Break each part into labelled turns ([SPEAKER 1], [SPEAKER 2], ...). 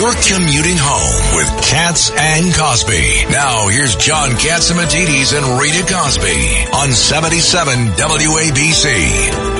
[SPEAKER 1] You're commuting home with Cats and Cosby. Now here's John Catsimatidis and Rita Cosby on 77 WABC.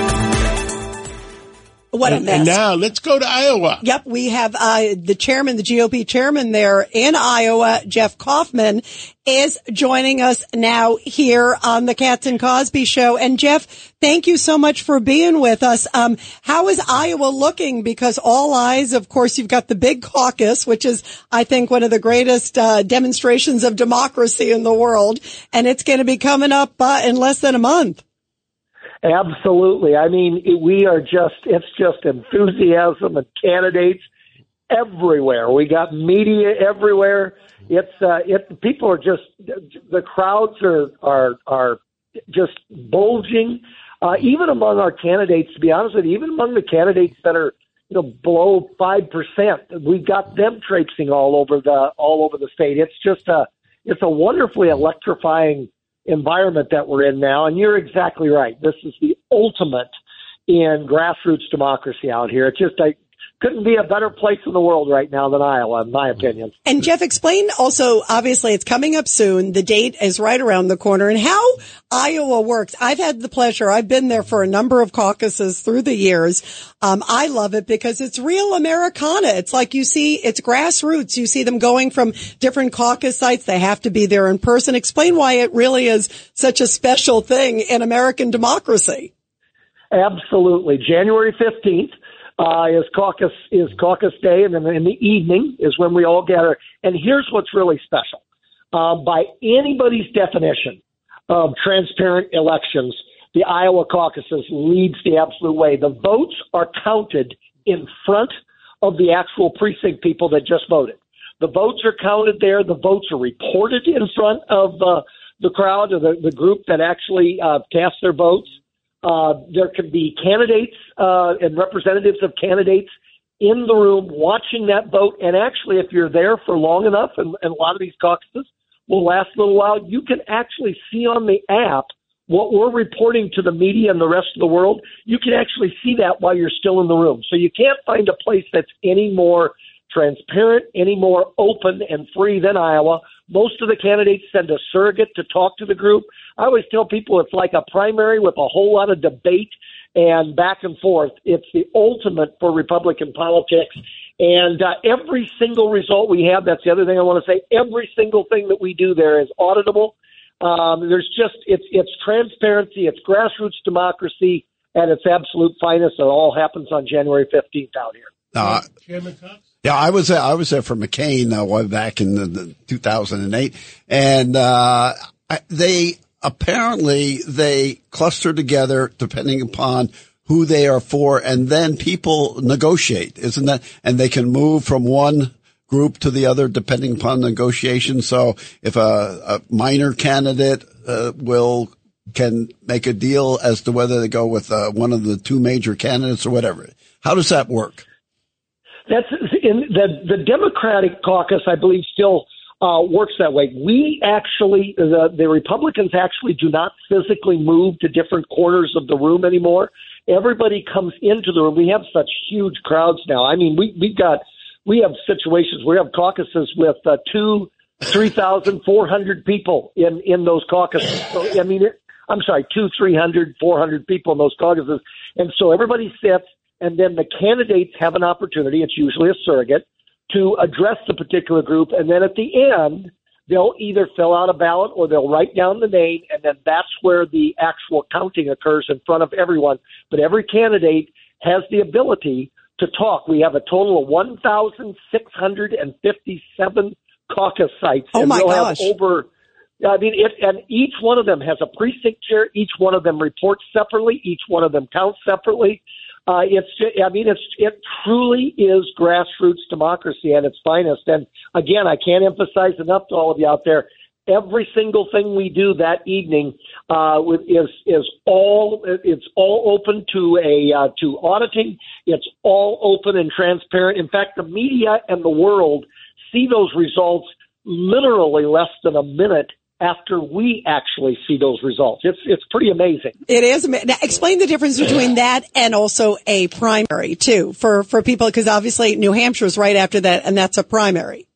[SPEAKER 2] What
[SPEAKER 3] and,
[SPEAKER 2] a mess.
[SPEAKER 3] And now let's go to Iowa.
[SPEAKER 2] Yep, we have uh, the chairman, the GOP chairman there in Iowa, Jeff Kaufmann, is joining us now here on the Cats and Cosby show. And Jeff, thank you so much for being with us. Um, how is Iowa looking? Because all eyes, of course, you've got the big caucus, which is, I think, one of the greatest uh, demonstrations of democracy in the world, and it's going to be coming up uh, in less than a month.
[SPEAKER 4] Absolutely. I mean, we are just, it's just enthusiasm and candidates everywhere. We got media everywhere. It's, uh, it, people are just, the crowds are, are, are just bulging. Uh, even among our candidates, to be honest with you, even among the candidates that are, you know, below 5%, we've got them traipsing all over the, all over the state. It's just a, it's a wonderfully electrifying environment that we're in now. And you're exactly right. This is the ultimate in grassroots democracy out here. It's just I couldn't be a better place in the world right now than Iowa, in my opinion.
[SPEAKER 2] And Jeff, explain also, obviously it's coming up soon. The date is right around the corner and how Iowa works. I've had the pleasure. I've been there for a number of caucuses through the years. Um, I love it because it's real Americana. It's like you see, it's grassroots. You see them going from different caucus sites. They have to be there in person. Explain why it really is such a special thing in American democracy.
[SPEAKER 4] Absolutely. January 15th uh, is caucus is caucus day, and then in the evening is when we all gather. And here's what's really special: uh, by anybody's definition of transparent elections, the Iowa caucuses leads the absolute way. The votes are counted in front of the actual precinct people that just voted. The votes are counted there. The votes are reported in front of uh, the crowd or the, the group that actually uh, cast their votes. Uh, there can be candidates uh, and representatives of candidates in the room watching that vote. And actually, if you're there for long enough, and, and a lot of these caucuses will last a little while, you can actually see on the app what we're reporting to the media and the rest of the world. You can actually see that while you're still in the room. So you can't find a place that's any more transparent, any more open and free than Iowa. Most of the candidates send a surrogate to talk to the group. I always tell people it's like a primary with a whole lot of debate and back and forth. It's the ultimate for Republican politics. And uh, every single result we have, that's the other thing I want to say, every single thing that we do there is auditable. Um, there's just, it's, it's transparency, it's grassroots democracy at its absolute finest. It all happens on January 15th out here.
[SPEAKER 3] Uh, Chairman Cats? Yeah, I was. I was there for McCain uh, back in the, the 2008, and uh, they apparently they cluster together depending upon who they are for, and then people negotiate, isn't that? And they can move from one group to the other depending upon negotiation. So if a, a minor candidate uh, will can make a deal as to whether they go with uh, one of the two major candidates or whatever. How does that work?
[SPEAKER 4] That's in the the Democratic caucus, I believe, still uh, works that way. We actually, the, the Republicans actually do not physically move to different corners of the room anymore. Everybody comes into the room. We have such huge crowds now. I mean, we we've got we have situations. We have caucuses with uh, two, three thousand, four hundred people in in those caucuses. So I mean, it, I'm sorry, two, three hundred, four hundred people in those caucuses, and so everybody sits, and then the candidates have an opportunity. It's usually a surrogate to address the particular group, and then at the end, they'll either fill out a ballot or they'll write down the name, and then that's where the actual counting occurs in front of everyone. But every candidate has the ability to talk. We have a total of 1,657 caucus sites.
[SPEAKER 2] Oh
[SPEAKER 4] and
[SPEAKER 2] my
[SPEAKER 4] we'll
[SPEAKER 2] gosh.
[SPEAKER 4] Have over, I mean, it, and each one of them has a precinct chair. Each one of them reports separately. Each one of them counts separately. Uh, it's, I mean, it's it truly is grassroots democracy at its finest. And again, I can't emphasize enough to all of you out there. Every single thing we do that evening uh, is is all it's all open to a uh, to auditing. It's all open and transparent. In fact, the media and the world see those results literally less than a minute after we actually see those results. It's it's pretty amazing.
[SPEAKER 2] It is. Now, explain the difference between that and also a primary too for for people because obviously New Hampshire is right after that, and that's a primary.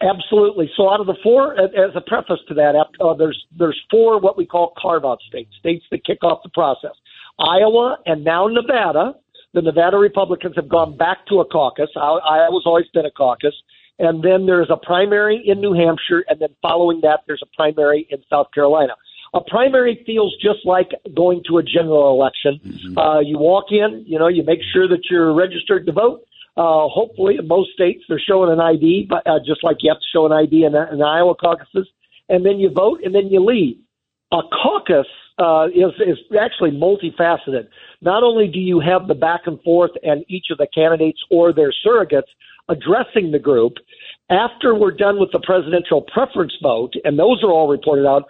[SPEAKER 4] Absolutely. So out of the four, as a preface to that, uh, there's there's four what we call carve out states, states that kick off the process. Iowa and now Nevada. The Nevada Republicans have gone back to a caucus. I, Iowa's always been a caucus. And then there's a primary in New Hampshire, and then following that, there's a primary in South Carolina. A primary feels just like going to a general election. Mm-hmm. Uh, you walk in, you know, you make sure that you're registered to vote. Uh, hopefully, in most states, they're showing an ID, but uh, just like you have to show an ID in, in Iowa caucuses, and then you vote, and then you leave. A caucus uh, is is actually multifaceted. Not only do you have the back and forth and each of the candidates or their surrogates addressing the group, after we're done with the presidential preference vote, and those are all reported out,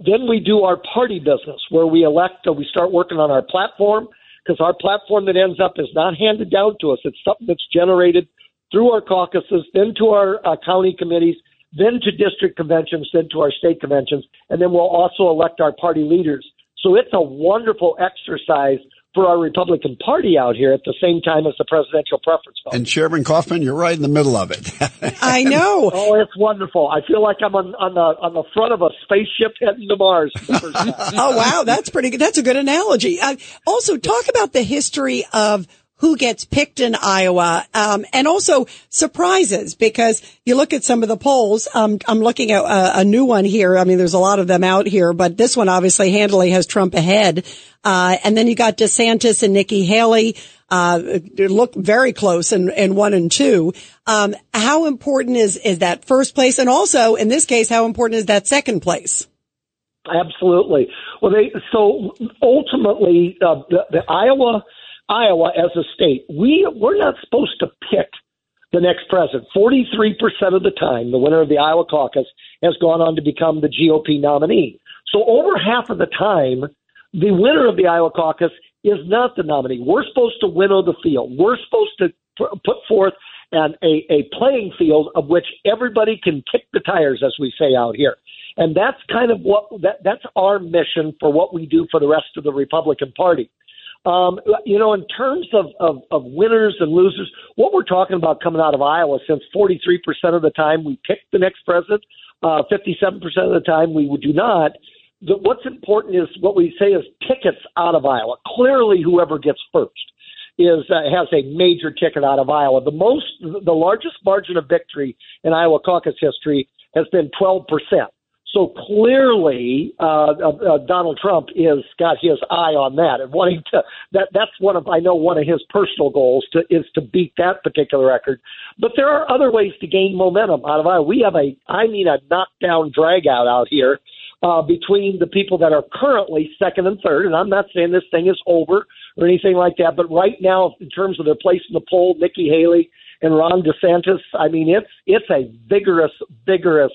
[SPEAKER 4] then we do our party business where we elect, we start working on our platform because our platform that ends up is not handed down to us. It's something that's generated through our caucuses, then to our uh, county committees, then to district conventions, then to our state conventions, and then we'll also elect our party leaders. So it's a wonderful exercise for our Republican Party out here at the same time as the presidential preference vote.
[SPEAKER 3] And Chairman Kaufmann, you're right in the middle of it.
[SPEAKER 2] I know.
[SPEAKER 4] Oh, it's wonderful. I feel like I'm on, on the on the front of a spaceship heading to Mars.
[SPEAKER 2] oh wow, that's pretty good. That's a good analogy. Uh, also, talk about the history of who gets picked in Iowa, um, and also surprises because you look at some of the polls. Um, I'm looking at a, a, new one here. I mean, there's a lot of them out here, but this one obviously handily has Trump ahead. Uh, and then you got DeSantis and Nikki Haley. Uh, look very close in, in one and two. Um, how important is, is that first place? And also in this case, how important is that second place?
[SPEAKER 4] Absolutely. Well, they, so ultimately, uh, the, the Iowa, Iowa as a state, we we're not supposed to pick the next president. Forty-three percent of the time, the winner of the Iowa caucus has gone on to become the GOP nominee. So over half of the time, the winner of the Iowa caucus is not the nominee. We're supposed to winnow the field. We're supposed to put forth an, a, a playing field of which everybody can kick the tires, as we say out here. And that's kind of what that, that's our mission for what we do for the rest of the Republican Party. Um, you know, in terms of, of, of winners and losers, what we're talking about coming out of Iowa, since 43% of the time we pick the next president, uh, 57% of the time we would do not, the, what's important is what we say is tickets out of Iowa. Clearly, whoever gets first is uh, has a major ticket out of Iowa. The most, the largest margin of victory in Iowa caucus history has been 12 percent. So clearly, uh, uh, uh, Donald Trump is got his eye on that and wanting to. That that's one of I know one of his personal goals to is to beat that particular record. But there are other ways to gain momentum out of Iowa. We have a I mean a knockdown drag out out here uh, between the people that are currently second and third. And I'm not saying this thing is over or anything like that, but right now, in terms of their place in the poll, Nikki Haley and Ron DeSantis, I mean, it's it's a vigorous, vigorous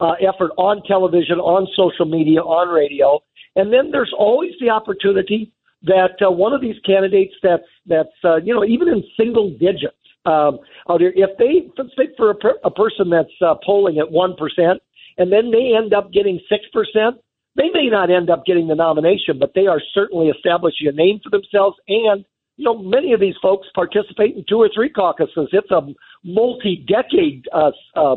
[SPEAKER 4] uh, effort on television, on social media, on radio, and then there's always the opportunity that uh, one of these candidates that's that's uh, you know even in single digits. Um, if they let's say for a, per, a person that's uh, polling at one percent, and then they end up getting 6%, they may not end up getting the nomination, but they are certainly establishing a name for themselves. And, you know, many of these folks participate in two or three caucuses. It's a multi decade uh, uh,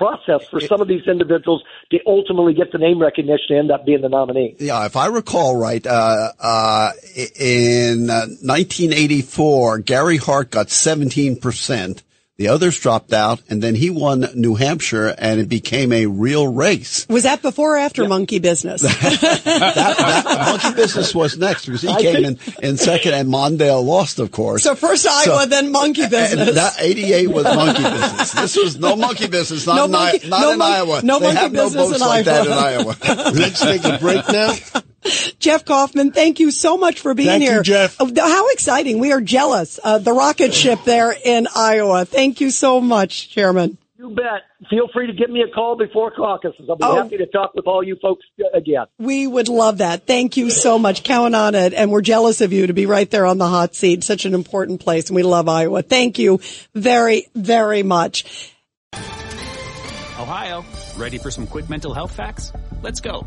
[SPEAKER 4] process for some of these individuals to ultimately get the name recognition and end up being the nominee.
[SPEAKER 3] Yeah, if I recall right, uh, uh, in 1984, uh, Gary Hart got 17 percent. The others dropped out, and then he won New Hampshire, and it became a real race.
[SPEAKER 2] Was that before or after yeah. Monkey Business? that,
[SPEAKER 3] that, monkey Business was next because he I came think... in, in second, and Mondale lost, of course.
[SPEAKER 2] So first Iowa, so, then Monkey Business.
[SPEAKER 3] That 88 was Monkey Business. This was no Monkey Business, not, no in, monkey, not
[SPEAKER 2] no
[SPEAKER 3] in
[SPEAKER 2] mon-
[SPEAKER 3] Iowa.
[SPEAKER 2] No
[SPEAKER 3] they
[SPEAKER 2] monkey
[SPEAKER 3] have
[SPEAKER 2] business
[SPEAKER 3] no boats
[SPEAKER 2] in
[SPEAKER 3] like
[SPEAKER 2] Iowa.
[SPEAKER 3] that in Iowa.
[SPEAKER 5] Let's take a break now.
[SPEAKER 2] Jeff Kaufmann, thank you so much for being
[SPEAKER 5] thank
[SPEAKER 2] here.
[SPEAKER 5] You, Jeff.
[SPEAKER 2] Oh, how exciting. We are jealous. Uh, the rocket ship there in Iowa. Thank you so much, Chairman.
[SPEAKER 4] You bet. Feel free to give me a call before caucuses. I'll be oh, happy to talk with all you folks again.
[SPEAKER 2] We would love that. Thank you so much. Count on it. And we're jealous of you to be right there on the hot seat. Such an important place. And we love Iowa. Thank you very, very much.
[SPEAKER 6] Ohio
[SPEAKER 5] Ready for some quick mental health facts? Let's go.